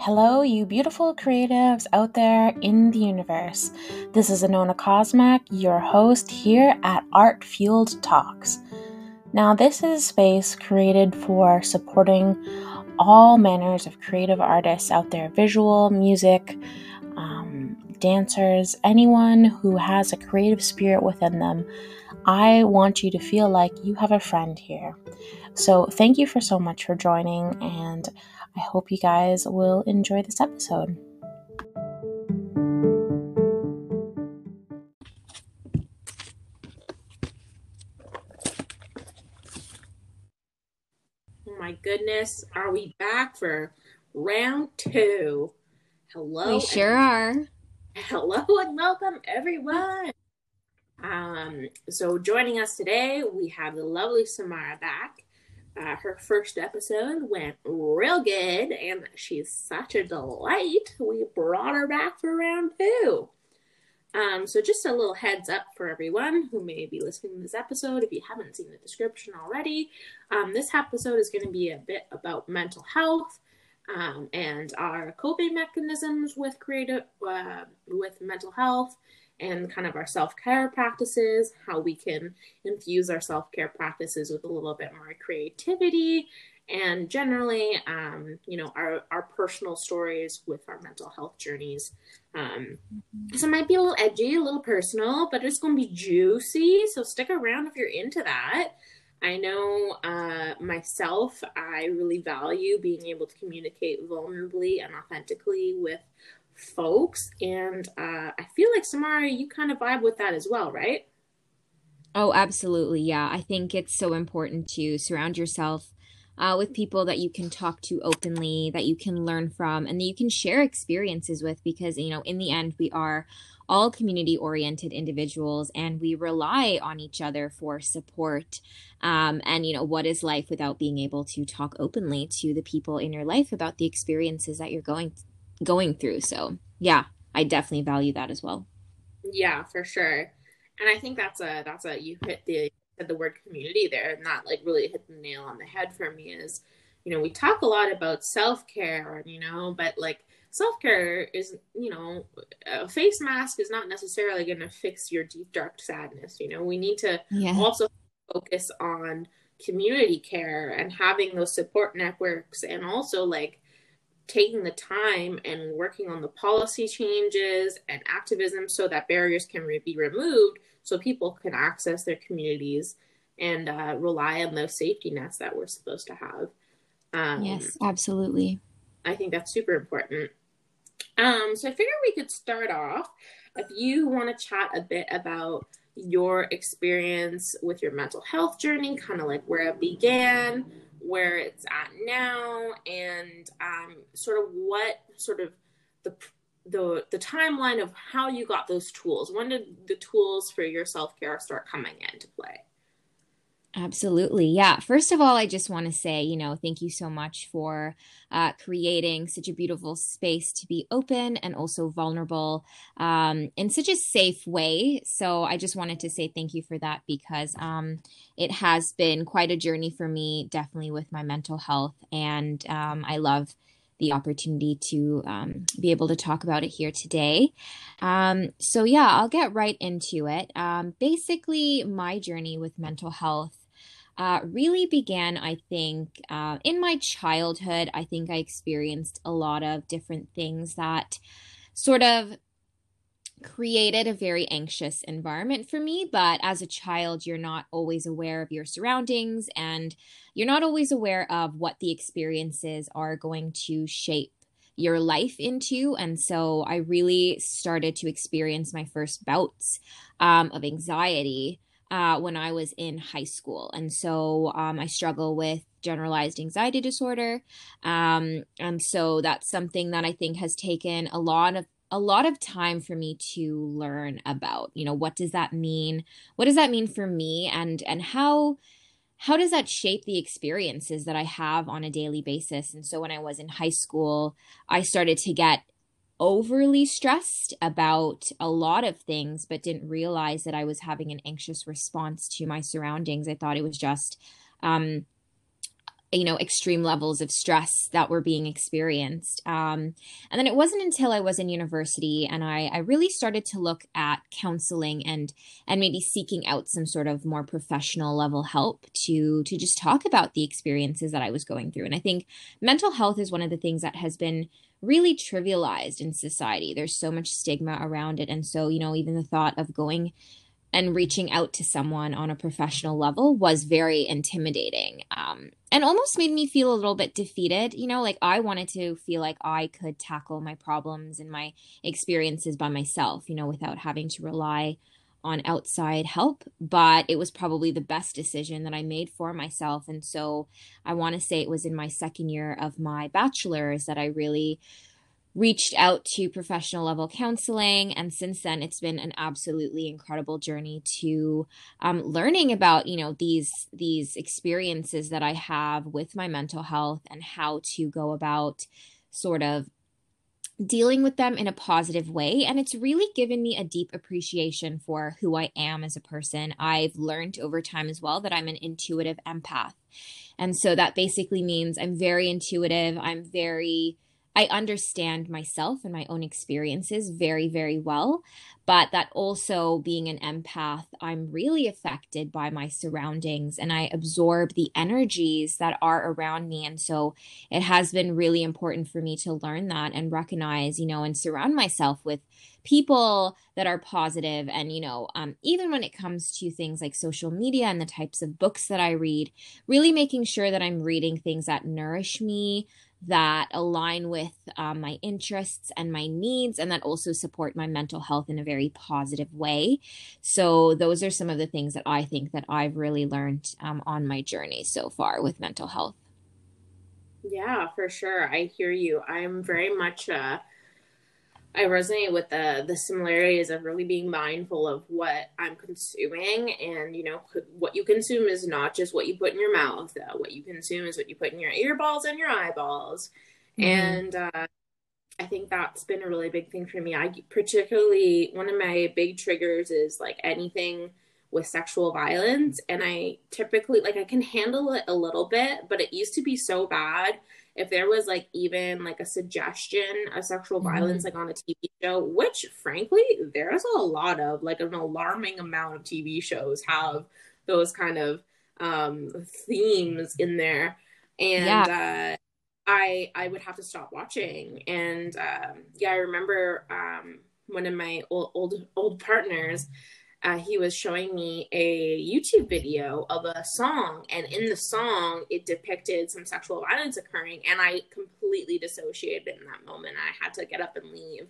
Hello, you beautiful creatives out there in the universe. This is Anona Cosmac, your host here at Art Fueled Talks. Now, this is a space created for supporting all manners of creative artists out there visual, music, um, dancers, anyone who has a creative spirit within them. I want you to feel like you have a friend here. So, thank you for so much for joining, and I hope you guys will enjoy this episode. Oh my goodness, are we back for round two? Hello. We sure are. Hello and welcome everyone. Um, so joining us today, we have the lovely Samara back. Uh, her first episode went real good, and she's such a delight. We brought her back for round two. Um, so, just a little heads up for everyone who may be listening to this episode, if you haven't seen the description already, um, this episode is going to be a bit about mental health um, and our coping mechanisms with creative uh, with mental health and kind of our self care practices, how we can infuse our self care practices with a little bit more creativity, and generally, um, you know, our, our personal stories with our mental health journeys. Um, so it might be a little edgy, a little personal, but it's going to be juicy. So stick around if you're into that. I know uh, myself, I really value being able to communicate vulnerably and authentically with folks. And uh, I feel like Samara, you kind of vibe with that as well, right? Oh, absolutely. Yeah. I think it's so important to surround yourself uh, with people that you can talk to openly, that you can learn from, and that you can share experiences with because, you know, in the end, we are all community oriented individuals and we rely on each other for support. Um, and, you know, what is life without being able to talk openly to the people in your life about the experiences that you're going going through. So yeah, I definitely value that as well. Yeah, for sure. And I think that's a that's a you hit the the word community there, not like really hit the nail on the head for me is, you know, we talk a lot about self care, you know, but like self care is, you know, a face mask is not necessarily going to fix your deep dark sadness. You know, we need to yeah. also focus on community care and having those support networks and also like taking the time and working on the policy changes and activism so that barriers can re- be removed so people can access their communities and uh, rely on those safety nets that we're supposed to have. Um, yes, absolutely. I think that's super important. Um, so I figured we could start off if you want to chat a bit about your experience with your mental health journey, kind of like where it began, where it's at now and um, sort of what sort of the the the timeline of how you got those tools. When did the tools for your self care start coming into play? Absolutely. Yeah. First of all, I just want to say, you know, thank you so much for uh, creating such a beautiful space to be open and also vulnerable um, in such a safe way. So I just wanted to say thank you for that because um, it has been quite a journey for me, definitely with my mental health. And um, I love the opportunity to um, be able to talk about it here today. Um, so, yeah, I'll get right into it. Um, basically, my journey with mental health uh, really began, I think, uh, in my childhood. I think I experienced a lot of different things that sort of created a very anxious environment for me. But as a child, you're not always aware of your surroundings and you're not always aware of what the experiences are going to shape your life into. And so I really started to experience my first bouts um, of anxiety uh, when I was in high school. And so um, I struggle with generalized anxiety disorder. Um, and so that's something that I think has taken a lot of a lot of time for me to learn about you know what does that mean what does that mean for me and and how how does that shape the experiences that i have on a daily basis and so when i was in high school i started to get overly stressed about a lot of things, but didn't realize that I was having an anxious response to my surroundings. I thought it was just um, you know extreme levels of stress that were being experienced um, and then it wasn't until i was in university and I, I really started to look at counseling and and maybe seeking out some sort of more professional level help to to just talk about the experiences that i was going through and i think mental health is one of the things that has been really trivialized in society there's so much stigma around it and so you know even the thought of going and reaching out to someone on a professional level was very intimidating um, and almost made me feel a little bit defeated. You know, like I wanted to feel like I could tackle my problems and my experiences by myself, you know, without having to rely on outside help. But it was probably the best decision that I made for myself. And so I want to say it was in my second year of my bachelor's that I really reached out to professional level counseling and since then it's been an absolutely incredible journey to um, learning about you know these these experiences that i have with my mental health and how to go about sort of dealing with them in a positive way and it's really given me a deep appreciation for who i am as a person. I've learned over time as well that i'm an intuitive empath. And so that basically means i'm very intuitive i'm very I understand myself and my own experiences very, very well. But that also being an empath, I'm really affected by my surroundings and I absorb the energies that are around me. And so it has been really important for me to learn that and recognize, you know, and surround myself with people that are positive and you know um, even when it comes to things like social media and the types of books that i read really making sure that i'm reading things that nourish me that align with um, my interests and my needs, and that also support my mental health in a very positive way. So, those are some of the things that I think that I've really learned um, on my journey so far with mental health. Yeah, for sure. I hear you. I'm very much uh, I resonate with the the similarities of really being mindful of what I'm consuming, and you know what you consume is not just what you put in your mouth. What you consume is what you put in your earballs and your eyeballs, mm-hmm. and uh, I think that's been a really big thing for me. I particularly one of my big triggers is like anything with sexual violence, and I typically like I can handle it a little bit, but it used to be so bad if there was like even like a suggestion of sexual mm-hmm. violence like on a TV show, which frankly there's a lot of like an alarming amount of TV shows have those kind of um themes in there and yeah. uh I I would have to stop watching and um yeah I remember um one of my old old old partners uh, he was showing me a YouTube video of a song, and in the song, it depicted some sexual violence occurring, and I completely dissociated in that moment. I had to get up and leave,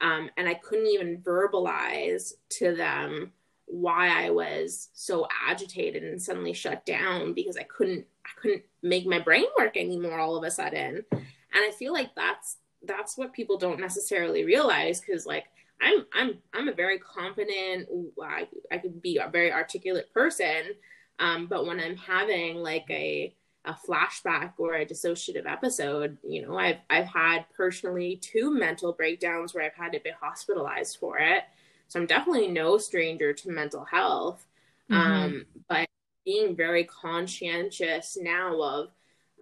um, and I couldn't even verbalize to them why I was so agitated and suddenly shut down because I couldn't I couldn't make my brain work anymore all of a sudden, and I feel like that's that's what people don't necessarily realize because like I'm I'm I'm a very confident. I I could be a very articulate person, um, but when I'm having like a a flashback or a dissociative episode, you know, I've I've had personally two mental breakdowns where I've had to be hospitalized for it. So I'm definitely no stranger to mental health. Mm-hmm. Um, but being very conscientious now of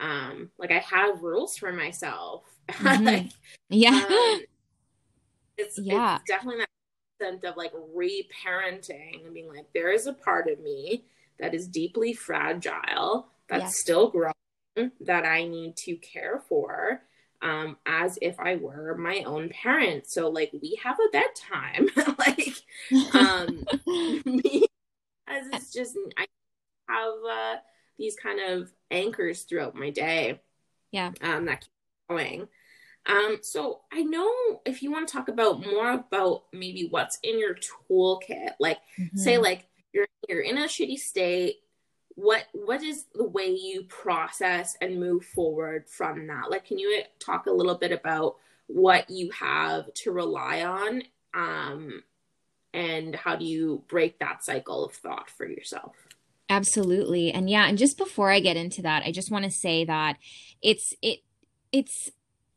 um like I have rules for myself. Mm-hmm. like, yeah. Um, it's, yeah. it's definitely that sense of like reparenting and being like, there is a part of me that is deeply fragile, that's yeah. still growing, that I need to care for. Um, as if I were my own parent. So like we have a bedtime. like um me as it's just I have uh these kind of anchors throughout my day. Yeah. Um that keep going. Um, so I know if you want to talk about more about maybe what's in your toolkit, like mm-hmm. say like you're you're in a shitty state, what what is the way you process and move forward from that? Like can you talk a little bit about what you have to rely on um and how do you break that cycle of thought for yourself? Absolutely. And yeah, and just before I get into that, I just want to say that it's it it's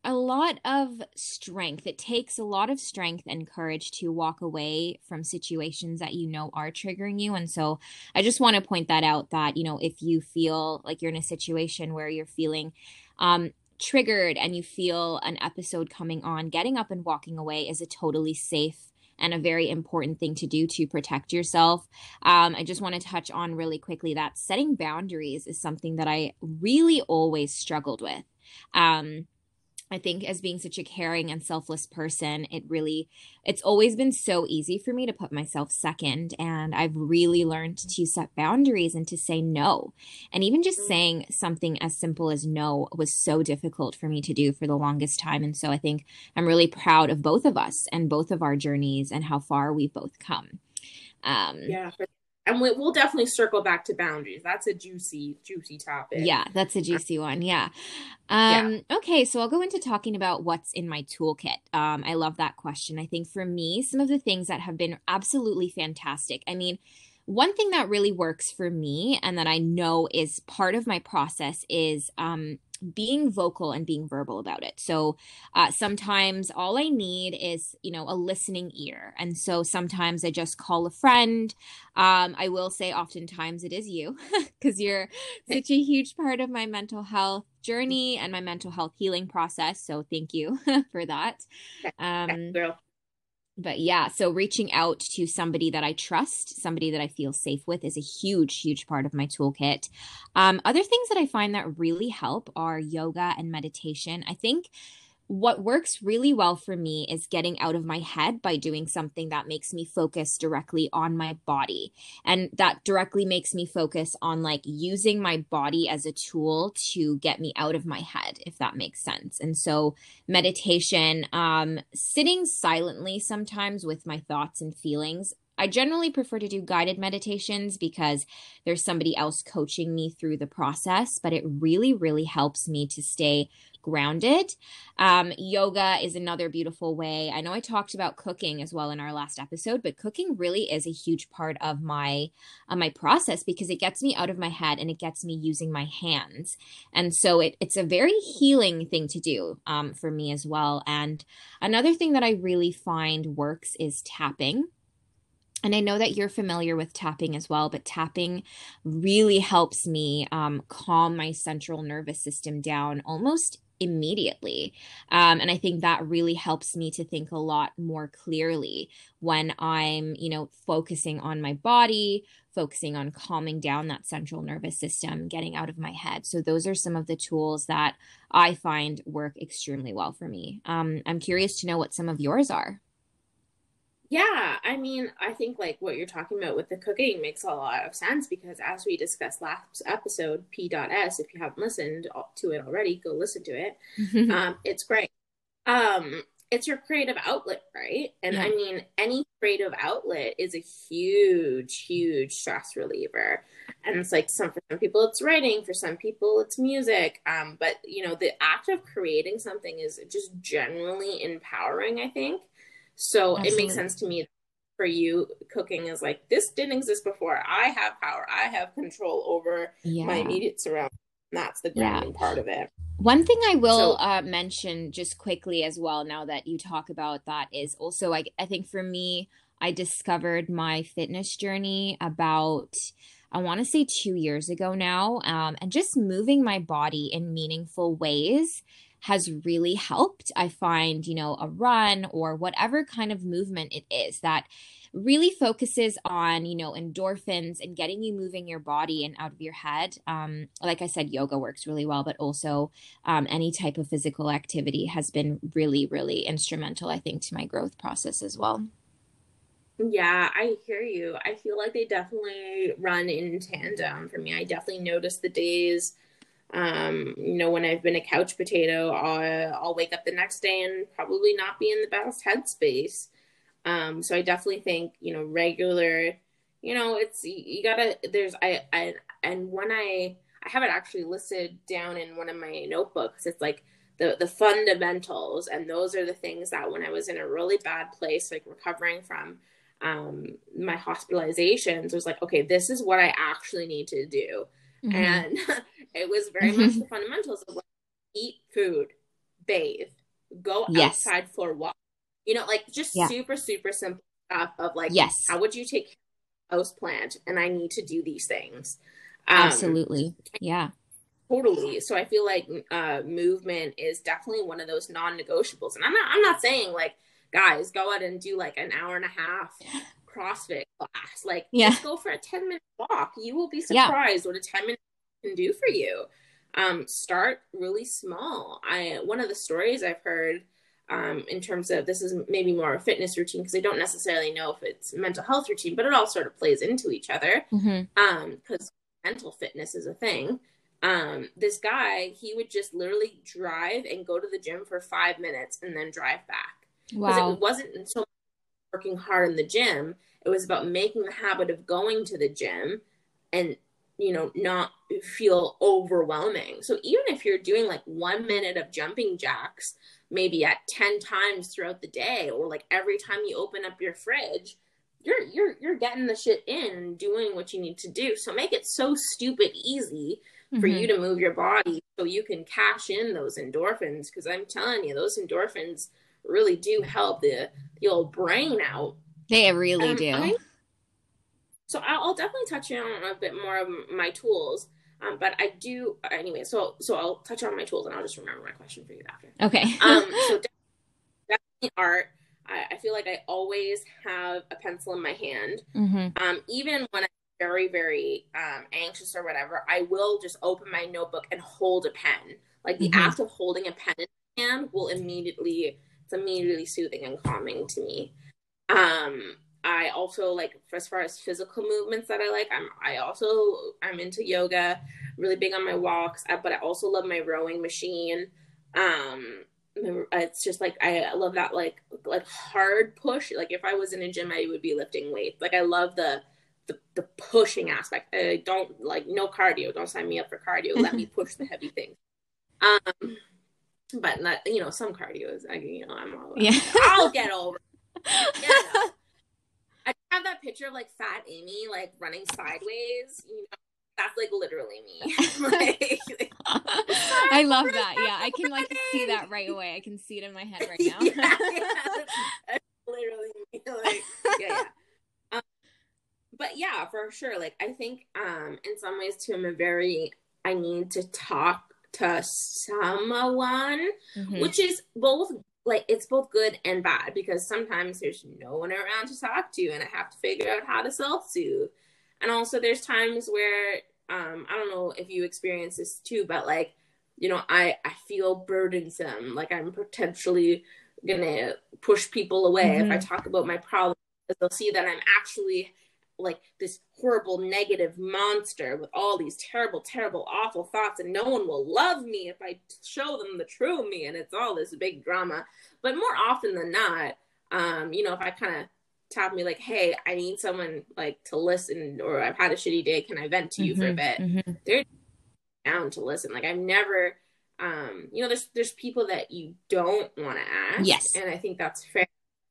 a lot of strength. It takes a lot of strength and courage to walk away from situations that you know are triggering you. And so I just want to point that out that, you know, if you feel like you're in a situation where you're feeling um, triggered and you feel an episode coming on, getting up and walking away is a totally safe and a very important thing to do to protect yourself. Um, I just want to touch on really quickly that setting boundaries is something that I really always struggled with. Um, I think as being such a caring and selfless person, it really, it's always been so easy for me to put myself second. And I've really learned to set boundaries and to say no. And even just mm. saying something as simple as no was so difficult for me to do for the longest time. And so I think I'm really proud of both of us and both of our journeys and how far we've both come. Um, yeah, and we, will definitely circle back to boundaries. That's a juicy, juicy topic. Yeah, that's a juicy one. Yeah. Um, yeah. Okay, so I'll go into talking about what's in my toolkit. Um, I love that question. I think for me, some of the things that have been absolutely fantastic. I mean, one thing that really works for me and that I know is part of my process is um, being vocal and being verbal about it. So uh, sometimes all I need is, you know, a listening ear. And so sometimes I just call a friend. Um, I will say oftentimes it is you because you're such a huge part of my mental health journey and my mental health healing process. So thank you for that. Um, but yeah, so reaching out to somebody that I trust, somebody that I feel safe with is a huge, huge part of my toolkit. Um, other things that I find that really help are yoga and meditation. I think what works really well for me is getting out of my head by doing something that makes me focus directly on my body. And that directly makes me focus on like using my body as a tool to get me out of my head, if that makes sense. And so, meditation, um, sitting silently sometimes with my thoughts and feelings. I generally prefer to do guided meditations because there's somebody else coaching me through the process, but it really, really helps me to stay grounded. Um, yoga is another beautiful way. I know I talked about cooking as well in our last episode, but cooking really is a huge part of my uh, my process because it gets me out of my head and it gets me using my hands, and so it, it's a very healing thing to do um, for me as well. And another thing that I really find works is tapping. And I know that you're familiar with tapping as well, but tapping really helps me um, calm my central nervous system down almost immediately. Um, and I think that really helps me to think a lot more clearly when I'm, you know, focusing on my body, focusing on calming down that central nervous system, getting out of my head. So those are some of the tools that I find work extremely well for me. Um, I'm curious to know what some of yours are. Yeah, I mean, I think like what you're talking about with the cooking makes a lot of sense because as we discussed last episode, P.S, if you haven't listened to it already, go listen to it. um, it's great. Um, it's your creative outlet, right? And yeah. I mean, any creative outlet is a huge, huge stress reliever. And it's like some for some people it's writing, for some people it's music. Um, but you know, the act of creating something is just generally empowering, I think. So Absolutely. it makes sense to me for you cooking is like this didn't exist before. I have power. I have control over yeah. my immediate surroundings. That's the grounding yeah. part of it. One thing I will so, uh, mention just quickly as well, now that you talk about that, is also I, I think for me, I discovered my fitness journey about I want to say two years ago now, um, and just moving my body in meaningful ways has really helped. I find, you know, a run or whatever kind of movement it is that really focuses on, you know, endorphins and getting you moving your body and out of your head. Um, like I said, yoga works really well, but also um, any type of physical activity has been really, really instrumental, I think, to my growth process as well. Yeah, I hear you. I feel like they definitely run in tandem for me. I definitely notice the days um, you know, when I've been a couch potato, I'll, I'll wake up the next day and probably not be in the best headspace. Um, so I definitely think, you know, regular, you know, it's, you gotta, there's, I, I, and when I, I have it actually listed down in one of my notebooks, it's like the, the fundamentals. And those are the things that when I was in a really bad place, like recovering from, um, my hospitalizations it was like, okay, this is what I actually need to do. Mm-hmm. And it was very much the fundamentals of like eat food, bathe, go Yes. outside for a walk. You know, like just Yeah. super, super simple stuff of like, Yes. how would you take house plant? And I need to do these things. Um, Absolutely. Yeah. Totally. So I feel like uh, movement is definitely one of those non-negotiables. And I'm not. I'm not saying like guys go out and do like an hour and a half CrossFit class. Like Yeah. just go for a 10 minute walk. You will be Yeah. surprised what a 10 minute can do for you. Um, start really small. I one of the stories I've heard um, in terms of this is maybe more a fitness routine because I don't necessarily know if it's a mental health routine, but it all sort of plays into each other hmm um because mental fitness is a thing um this guy he would just literally drive and go to the gym for five minutes and then drive back because Wow. it wasn't until working hard in the gym. It was about making the habit of going to the gym and you know not feel overwhelming. So even if you're doing like one minute of jumping jacks maybe at 10 times throughout the day or like every time you open up your fridge you're you're you're getting the shit in and doing what you need to do. So make it so stupid easy for Mhm. you to move your body so you can cash in those endorphins. Because i'm telling you those endorphins really do help the the old brain out They really Um, do. I- so I'll, definitely touch on a bit more of my tools um, but i do anyway so so i'll touch on my tools and i'll just remember my question for you after okay. um so definitely art I, I feel like i always have a pencil in my hand hmm um, even when I'm very, very um, anxious or whatever, I will just open my notebook and hold a pen. Like the Mhm. act of holding a pen in my hand will immediately, it's immediately soothing and calming to me. Um, I also like, as far as physical movements that I like, I'm, I also, I'm into yoga, really big on my walks, uh, but I also love my rowing machine. Um, it's just like I love that like like hard push. Like if I was in a gym, I would be lifting weights. Like I love the the, the pushing aspect. I don't like no cardio. Don't sign me up for cardio. Let me push the heavy things. Um, but not you know some cardio is I you know I'm all Yeah. I'll get over. it. Yeah. I have that picture of like fat Amy like running sideways. You know, that's like literally me. like, I love that. Yeah, I can like see that right away. I can see it in my head right now. yeah, yeah, literally me. Like, yeah, yeah. Um, but yeah, for sure. Like, I think, um, in some ways, too, I'm a very. I need to talk to someone, Mhm. which is both like it's both good and bad because sometimes there's no one around to talk to, and I have to figure out how to self soothe. And also, there's times where um, I don't know if you experience this too, but like you know, I I feel burdensome, like I'm potentially gonna push people away if I talk about my problems. They'll see that I'm actually like this horrible negative monster with all these terrible, terrible, awful thoughts, and no one will love me if I show them the true me, and it's all this big drama. But more often than not, um, you know, if I kind of tap me like, "Hey, I need someone like to listen," or "I've had a shitty day, can I vent to you for a Mhm, they're down to listen. Like I've never, um, you know, there's there's people that you don't want to ask. Yes. and I think that's fair.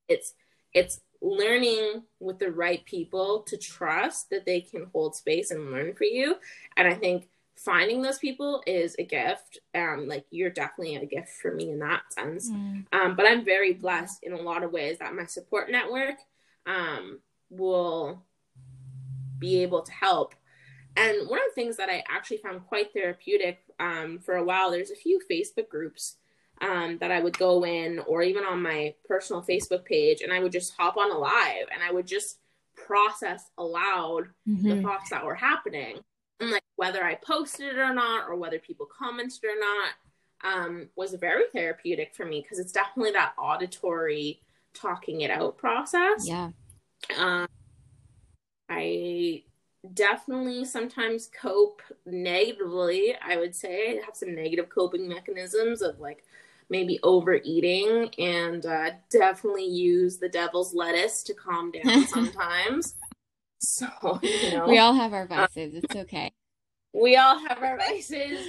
It's it's learning with the right people to trust that they can hold space and learn for you. And I think finding those people is a gift. Um, like you're definitely a gift for me in that sense. Mm. Um, but I'm very blessed in a lot of ways that my support network um, will be able to help. And one of the things that I actually found quite therapeutic um, for a while, there's a few Facebook groups um, that I would go in, or even on my personal Facebook page, and I would just hop on a live and I would just process aloud the Mhm. thoughts that were happening and like whether i posted it or not or whether people commented or not um, was very therapeutic for me because it's definitely that auditory talking it out process Yeah. um, i definitely sometimes cope negatively i would say I have some negative coping mechanisms of like maybe overeating and uh, definitely use the devil's lettuce to calm down sometimes so you know We all have our vices. It's okay. we all have our vices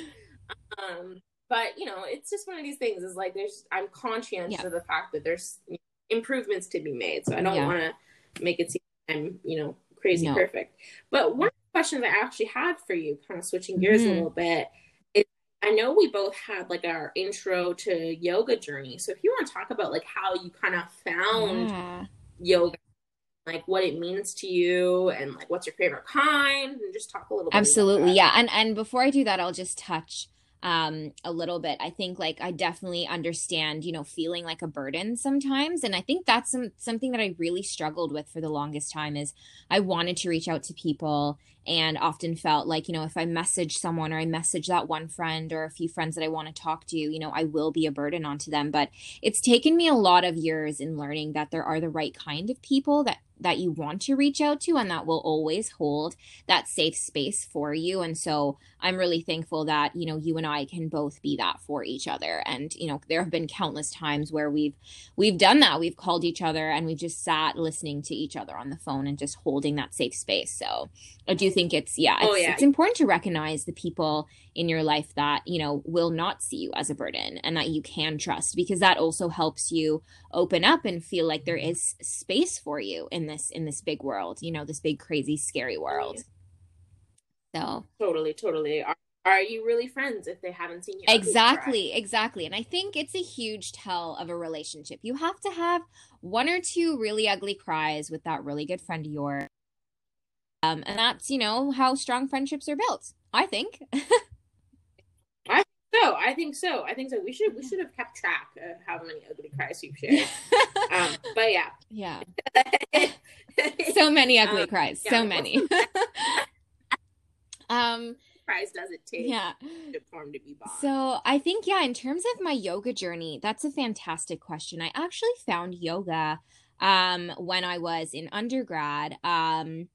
um but you know it's just one of these things is like there's i'm conscientious Yeah. of the fact that there's improvements to be made so i don't Yeah. want to make it seem i'm you know crazy No. perfect but one of the questions i actually had for you kind of switching gears a Mhm. little bit I know we both had like our intro to yoga journey. So if you want to talk about like how you kind of found yeah. yoga, like what it means to you and like what's your favorite kind and just talk a little bit. Absolutely. Yeah. And and before I do that, I'll just touch um a little bit. I think like i definitely understand you know feeling like a burden sometimes. And i think that's some, something that i really struggled with for the longest time is i wanted to reach out to people and often felt like you know if i message someone or i message that one friend or a few friends that i want to talk to you know i will be a burden onto them. But it's taken me a lot of years in learning that there are the right kind of people that that you want to reach out to and that will always hold that safe space for you. And so i'm really thankful that you know you and i can both be that for each other. And you know there have been countless times where we've we've done that. We've called each other and we just sat listening to each other on the phone and just holding that safe space. So i do think it's yeah oh, it's, oh, yeah. it's important to recognize the people in your life that you know will not see you as a burden and that you can trust because that also helps you open up and feel like there is space for you in this in this big world you know this big crazy scary world. So. Totally totally. Are, are you really friends if they haven't seen you? Exactly exactly. And i think it's a huge tell of a relationship. You have to have one or two really ugly cries with that really good friend of yours. Um, and that's you know how strong friendships are built i think so. I think so. I think so. We should we should have kept track of how many ugly cries you've shared. um, but yeah, yeah, so many ugly um, cries. Yeah. So many. um price does it take yeah form to be bought so i think yeah in terms of my yoga journey that's a fantastic question i actually found yoga um when i was in undergrad um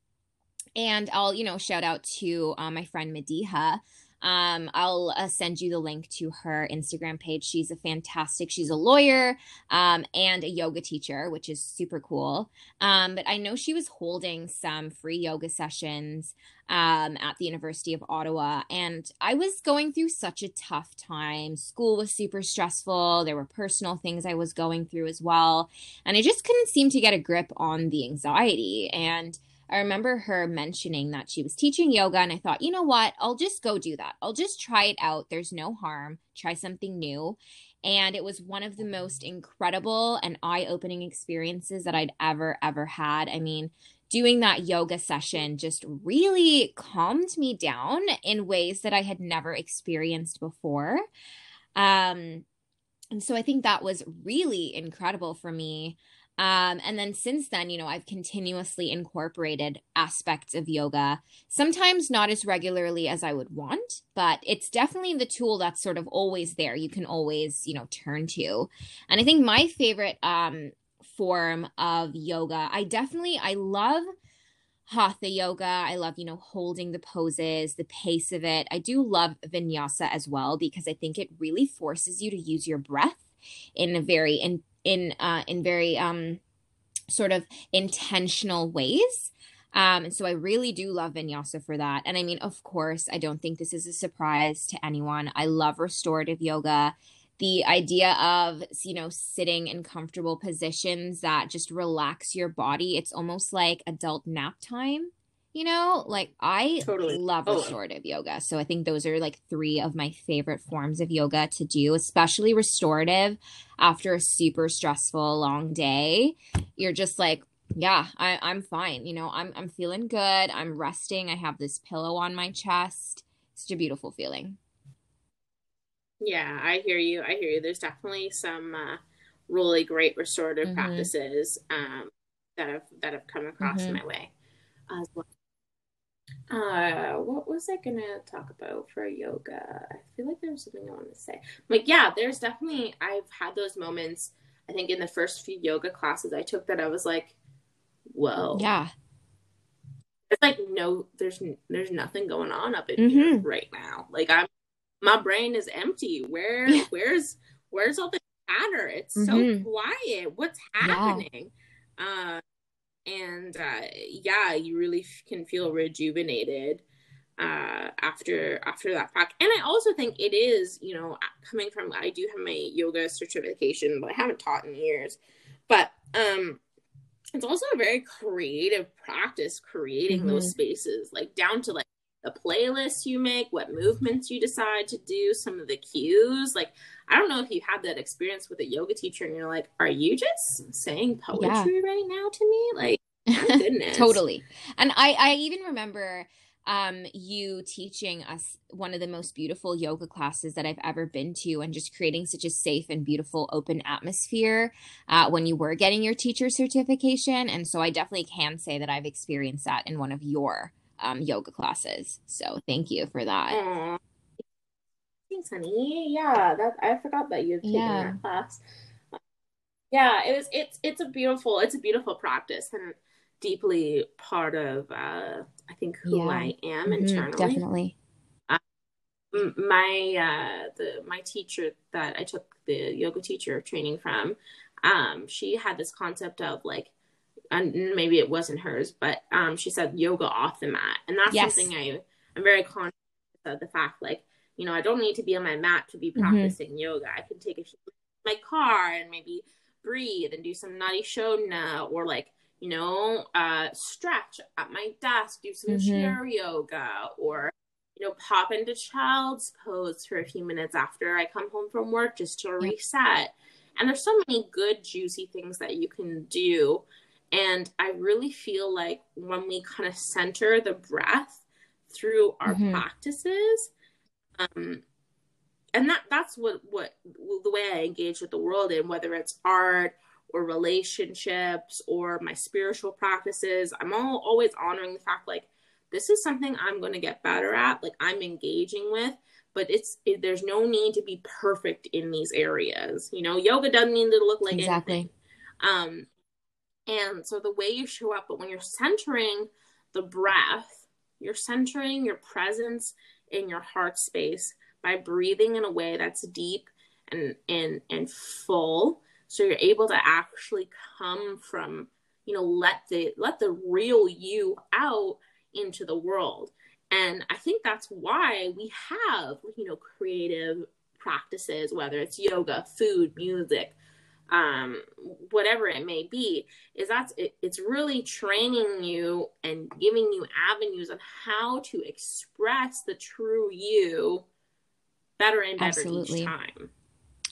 and i'll you know shout out to uh, my friend mediha um, I'll uh, send you the link to her Instagram page. She's a fantastic, she's a lawyer um, and a yoga teacher, which is super cool. Um, but I know she was holding some free yoga sessions um, at the University of Ottawa. And I was going through such a tough time. School was super stressful. There were personal things I was going through as well. And I just couldn't seem to get a grip on the anxiety. And I remember her mentioning that she was teaching yoga, and I thought, you know what? I'll just go do that. I'll just try it out. There's no harm. Try something new. And it was one of the most incredible and eye opening experiences that I'd ever, ever had. I mean, doing that yoga session just really calmed me down in ways that I had never experienced before. Um, and so I think that was really incredible for me. Um, and then since then, you know, I've continuously incorporated aspects of yoga, sometimes not as regularly as I would want, but it's definitely the tool that's sort of always there. You can always, you know, turn to. And I think my favorite um, form of yoga, I definitely, I love hatha yoga. I love, you know, holding the poses, the pace of it. I do love vinyasa as well because I think it really forces you to use your breath in a very in in uh, in very um, sort of intentional ways. Um, and so I really do love vinyasa for that. And I mean, of course, I don't think this is a surprise to anyone. I love restorative yoga. The idea of, you know, sitting in comfortable positions that just relax your body. It's almost like adult nap time you know like i totally. love restorative yoga so i think those are like three of my favorite forms of yoga to do especially restorative after a super stressful long day you're just like yeah I, i'm fine you know i'm i'm feeling good i'm resting i have this pillow on my chest it's such a beautiful feeling yeah i hear you i hear you there's definitely some uh, really great restorative mm-hmm. practices um, that have that have come across mm-hmm. my way as well uh, what was I gonna talk about for yoga? I feel like there was something I wanted to say. Like, yeah, there's definitely I've had those moments. I think in the first few yoga classes I took that I was like, whoa, yeah. It's like no, there's there's nothing going on up in mm-hmm. here right now. Like I'm, my brain is empty. Where where's where's all the chatter? It's mm-hmm. so quiet. What's happening? Yeah. Uh, and uh, yeah, you really f- can feel rejuvenated uh, after after that fact. And I also think it is, you know, coming from I do have my yoga certification, but I haven't taught in years. But um, it's also a very creative practice creating mm-hmm. those spaces, like down to like the playlists you make, what movements you decide to do, some of the cues. Like, I don't know if you had that experience with a yoga teacher and you're like, are you just saying poetry yeah. right now to me? Like, goodness. totally. And I, I even remember um, you teaching us one of the most beautiful yoga classes that I've ever been to, and just creating such a safe and beautiful open atmosphere uh, when you were getting your teacher certification. And so I definitely can say that I've experienced that in one of your um, yoga classes. So thank you for that. Aww. Thanks, honey. Yeah, that I forgot that you've taken yeah. that class. Yeah, it was. It's it's a beautiful. It's a beautiful practice and deeply part of. uh I think who yeah. I am mm-hmm, internally. Definitely. Uh, my uh the my teacher that I took the yoga teacher training from, um, she had this concept of like and maybe it wasn't hers, but um, she said yoga off the mat, and that's yes. something I I'm very conscious of the fact like you know I don't need to be on my mat to be mm-hmm. practicing mm-hmm. yoga. I can take a my car and maybe breathe and do some nadi shodhana or like you know uh, stretch at my desk, do some mm-hmm. chair yoga or you know pop into child's pose for a few minutes after I come home from work just to reset. And there's so many good juicy things that you can do and I really feel like when we kind of center the breath through our mm-hmm. practices, um, and that that's what what the way I engage with the world in, whether it's art or relationships or my spiritual practices, I'm all, always honoring the fact like this is something I'm going to get better at, like I'm engaging with, but it's it, there's no need to be perfect in these areas. You know, yoga doesn't need to look like exactly. Anything. Um, and so the way you show up, but when you're centering the breath, you're centering your presence in your heart space by breathing in a way that's deep and and and full. So you're able to actually come from you know let the let the real you out into the world. And i think that's why we have you know creative practices whether it's yoga food music um, whatever it may be, is that's it, it's really training you and giving you avenues on how to express the true you better and better Absolutely. each time.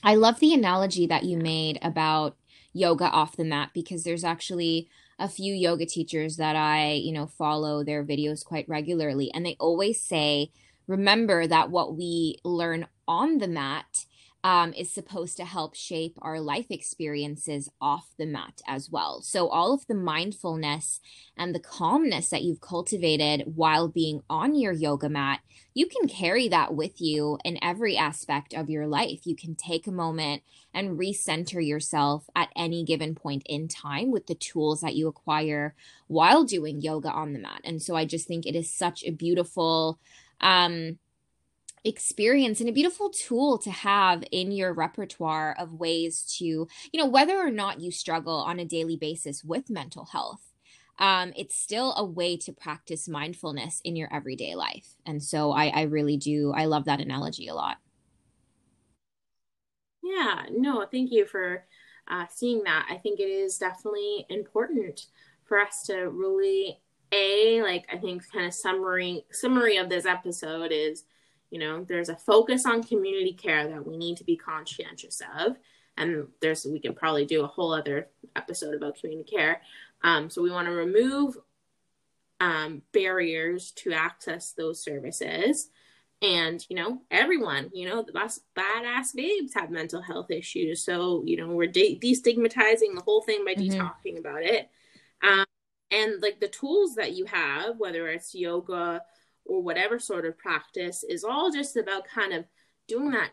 I love the analogy that you made about yoga off the mat because there's actually a few yoga teachers that I, you know, follow their videos quite regularly and they always say remember that what we learn on the mat um, is supposed to help shape our life experiences off the mat as well. So, all of the mindfulness and the calmness that you've cultivated while being on your yoga mat, you can carry that with you in every aspect of your life. You can take a moment and recenter yourself at any given point in time with the tools that you acquire while doing yoga on the mat. And so, I just think it is such a beautiful, um, experience and a beautiful tool to have in your repertoire of ways to, you know, whether or not you struggle on a daily basis with mental health. Um, it's still a way to practice mindfulness in your everyday life. And so I, I really do, I love that analogy a lot. Yeah, no, thank you for uh, seeing that. I think it is definitely important for us to really, a like I think kind of summary summary of this episode is you know, there's a focus on community care that we need to be conscientious of. And there's, we can probably do a whole other episode about community care. Um, so we want to remove um, barriers to access those services. And, you know, everyone, you know, the best badass babes have mental health issues. So, you know, we're de- destigmatizing the whole thing by mm-hmm. talking about it. Um, and like the tools that you have, whether it's yoga, or whatever sort of practice is all just about kind of doing that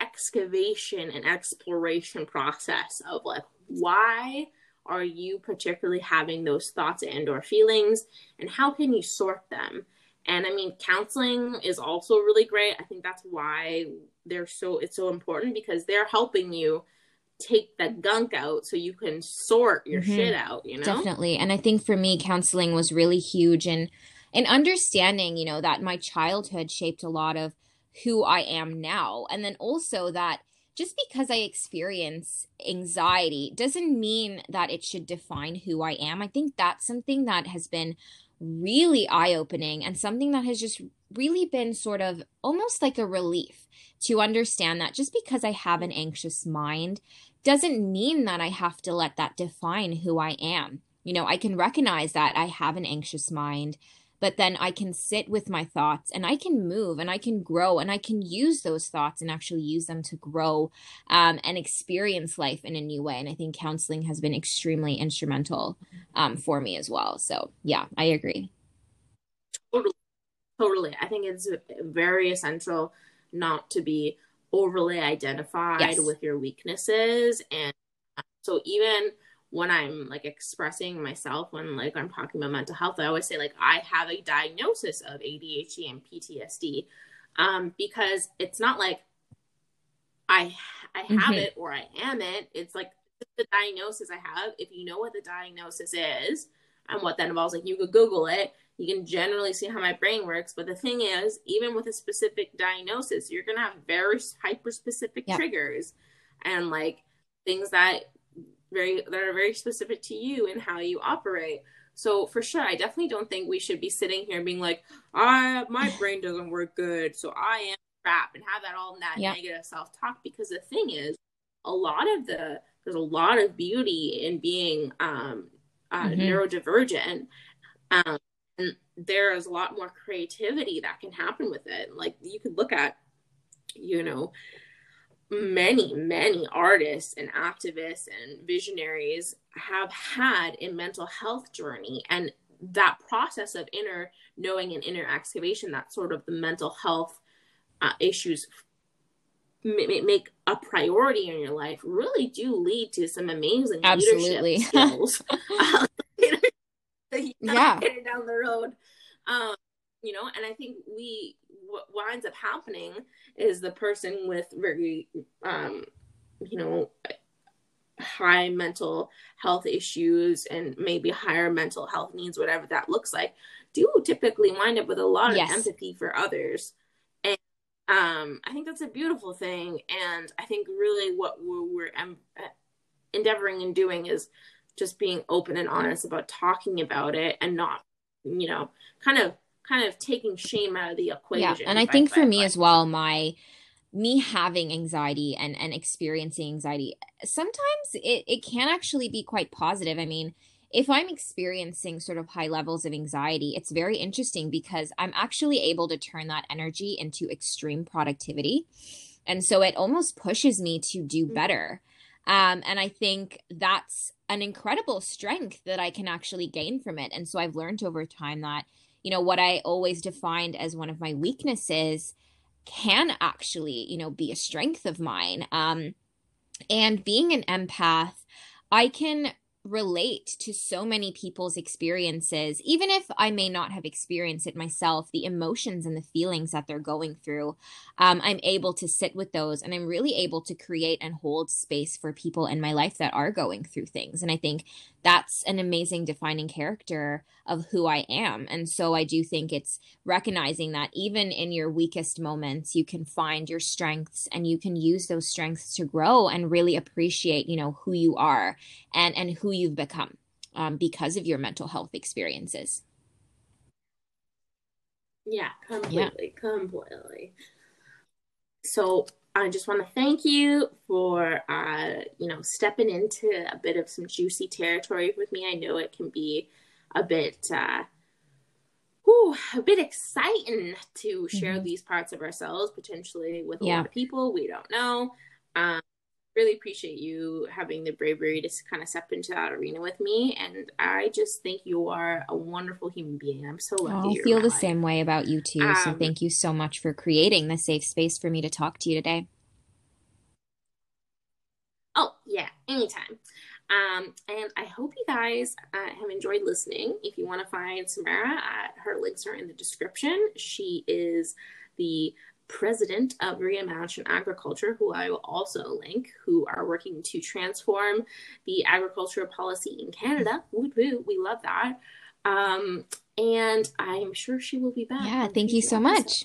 excavation and exploration process of like why are you particularly having those thoughts and or feelings and how can you sort them? And i mean counseling is also really great. I think that's why they're so it's so important because they're helping you take that gunk out so you can sort your mm-hmm. shit out you know? Definitely. And i think for me counseling was really huge and and understanding, you know, that my childhood shaped a lot of who I am now. And then also that just because I experience anxiety doesn't mean that it should define who I am. I think that's something that has been really eye opening and something that has just really been sort of almost like a relief to understand that just because I have an anxious mind doesn't mean that I have to let that define who I am. You know, I can recognize that I have an anxious mind, but then I can sit with my thoughts and I can move and I can grow and I can use those thoughts and actually use them to grow um, and experience life in a new way. And I think counseling has been extremely instrumental um, for me as well. So, yeah, I agree. Totally. Totally. I think it's very essential not to be overly identified yes. with your weaknesses. And so, even when I'm like expressing myself when like I'm talking about mental health, I always say like I have a diagnosis of ADHD and PTSD, um, because it's not like I I have mm-hmm. it or I am it. It's like the diagnosis I have. If you know what the diagnosis is and what that involves, like you could Google it. You can generally see how my brain works. But the thing is, even with a specific diagnosis, you're gonna have very hyper specific yeah. triggers and like things that very that are very specific to you and how you operate. So for sure, I definitely don't think we should be sitting here being like, "I my brain doesn't work good, so I am crap," and have that all in that yeah. negative self talk. Because the thing is, a lot of the there's a lot of beauty in being um, uh, mm-hmm. neurodivergent, um, and there is a lot more creativity that can happen with it. Like you could look at, you know, many, many artists and activists and visionaries have had a mental health journey. And that process of inner knowing and inner excavation, that sort of the mental health uh, issues make a priority in your life really do lead to some amazing Absolutely. leadership skills. yeah. down the road. Um, you know, and I think we what winds up happening is the person with very, um, you know, high mental health issues and maybe higher mental health needs, whatever that looks like, do typically wind up with a lot of empathy for others. And um, I think that's a beautiful thing. And I think really what we're, we're um, endeavoring and doing is just being open and honest about talking about it and not, you know, kind of kind of taking shame out of the equation. Yeah, and I think for me as well, my me having anxiety and and experiencing anxiety sometimes it, it can actually be quite positive i mean if i'm experiencing sort of high levels of anxiety it's very interesting because i'm actually able to turn that energy into extreme productivity and so it almost pushes me to do mm-hmm. better um, and i think that's an incredible strength that i can actually gain from it and so i've learned over time that you know, what I always defined as one of my weaknesses can actually, you know, be a strength of mine. Um, and being an empath, I can relate to so many people's experiences, even if I may not have experienced it myself, the emotions and the feelings that they're going through. Um, I'm able to sit with those and I'm really able to create and hold space for people in my life that are going through things. And I think that's an amazing defining character of who I am. And so I do think it's recognizing that even in your weakest moments, you can find your strengths and you can use those strengths to grow and really appreciate, you know, who you are and and who you've become um, because of your mental health experiences. Yeah, completely, yeah. completely. So I just want to thank you for, uh, you know, stepping into a bit of some juicy territory with me. I know it can be a bit, uh, whew, a bit exciting to share mm-hmm. these parts of ourselves potentially with a yeah. lot of people we don't know. Um, really appreciate you having the bravery to kind of step into that arena with me. And I just think you are a wonderful human being. I'm so lucky. I feel the life. same way about you too. Um, so thank you so much for creating the safe space for me to talk to you today. Oh, yeah, anytime. Um, and I hope you guys uh, have enjoyed listening. If you want to find Samara, uh, her links are in the description. She is the president of Reimagine Agriculture, who I will also link, who are working to transform the agricultural policy in Canada. Woo woo, we love that. Um, and I'm sure she will be back. Yeah, thank you so much.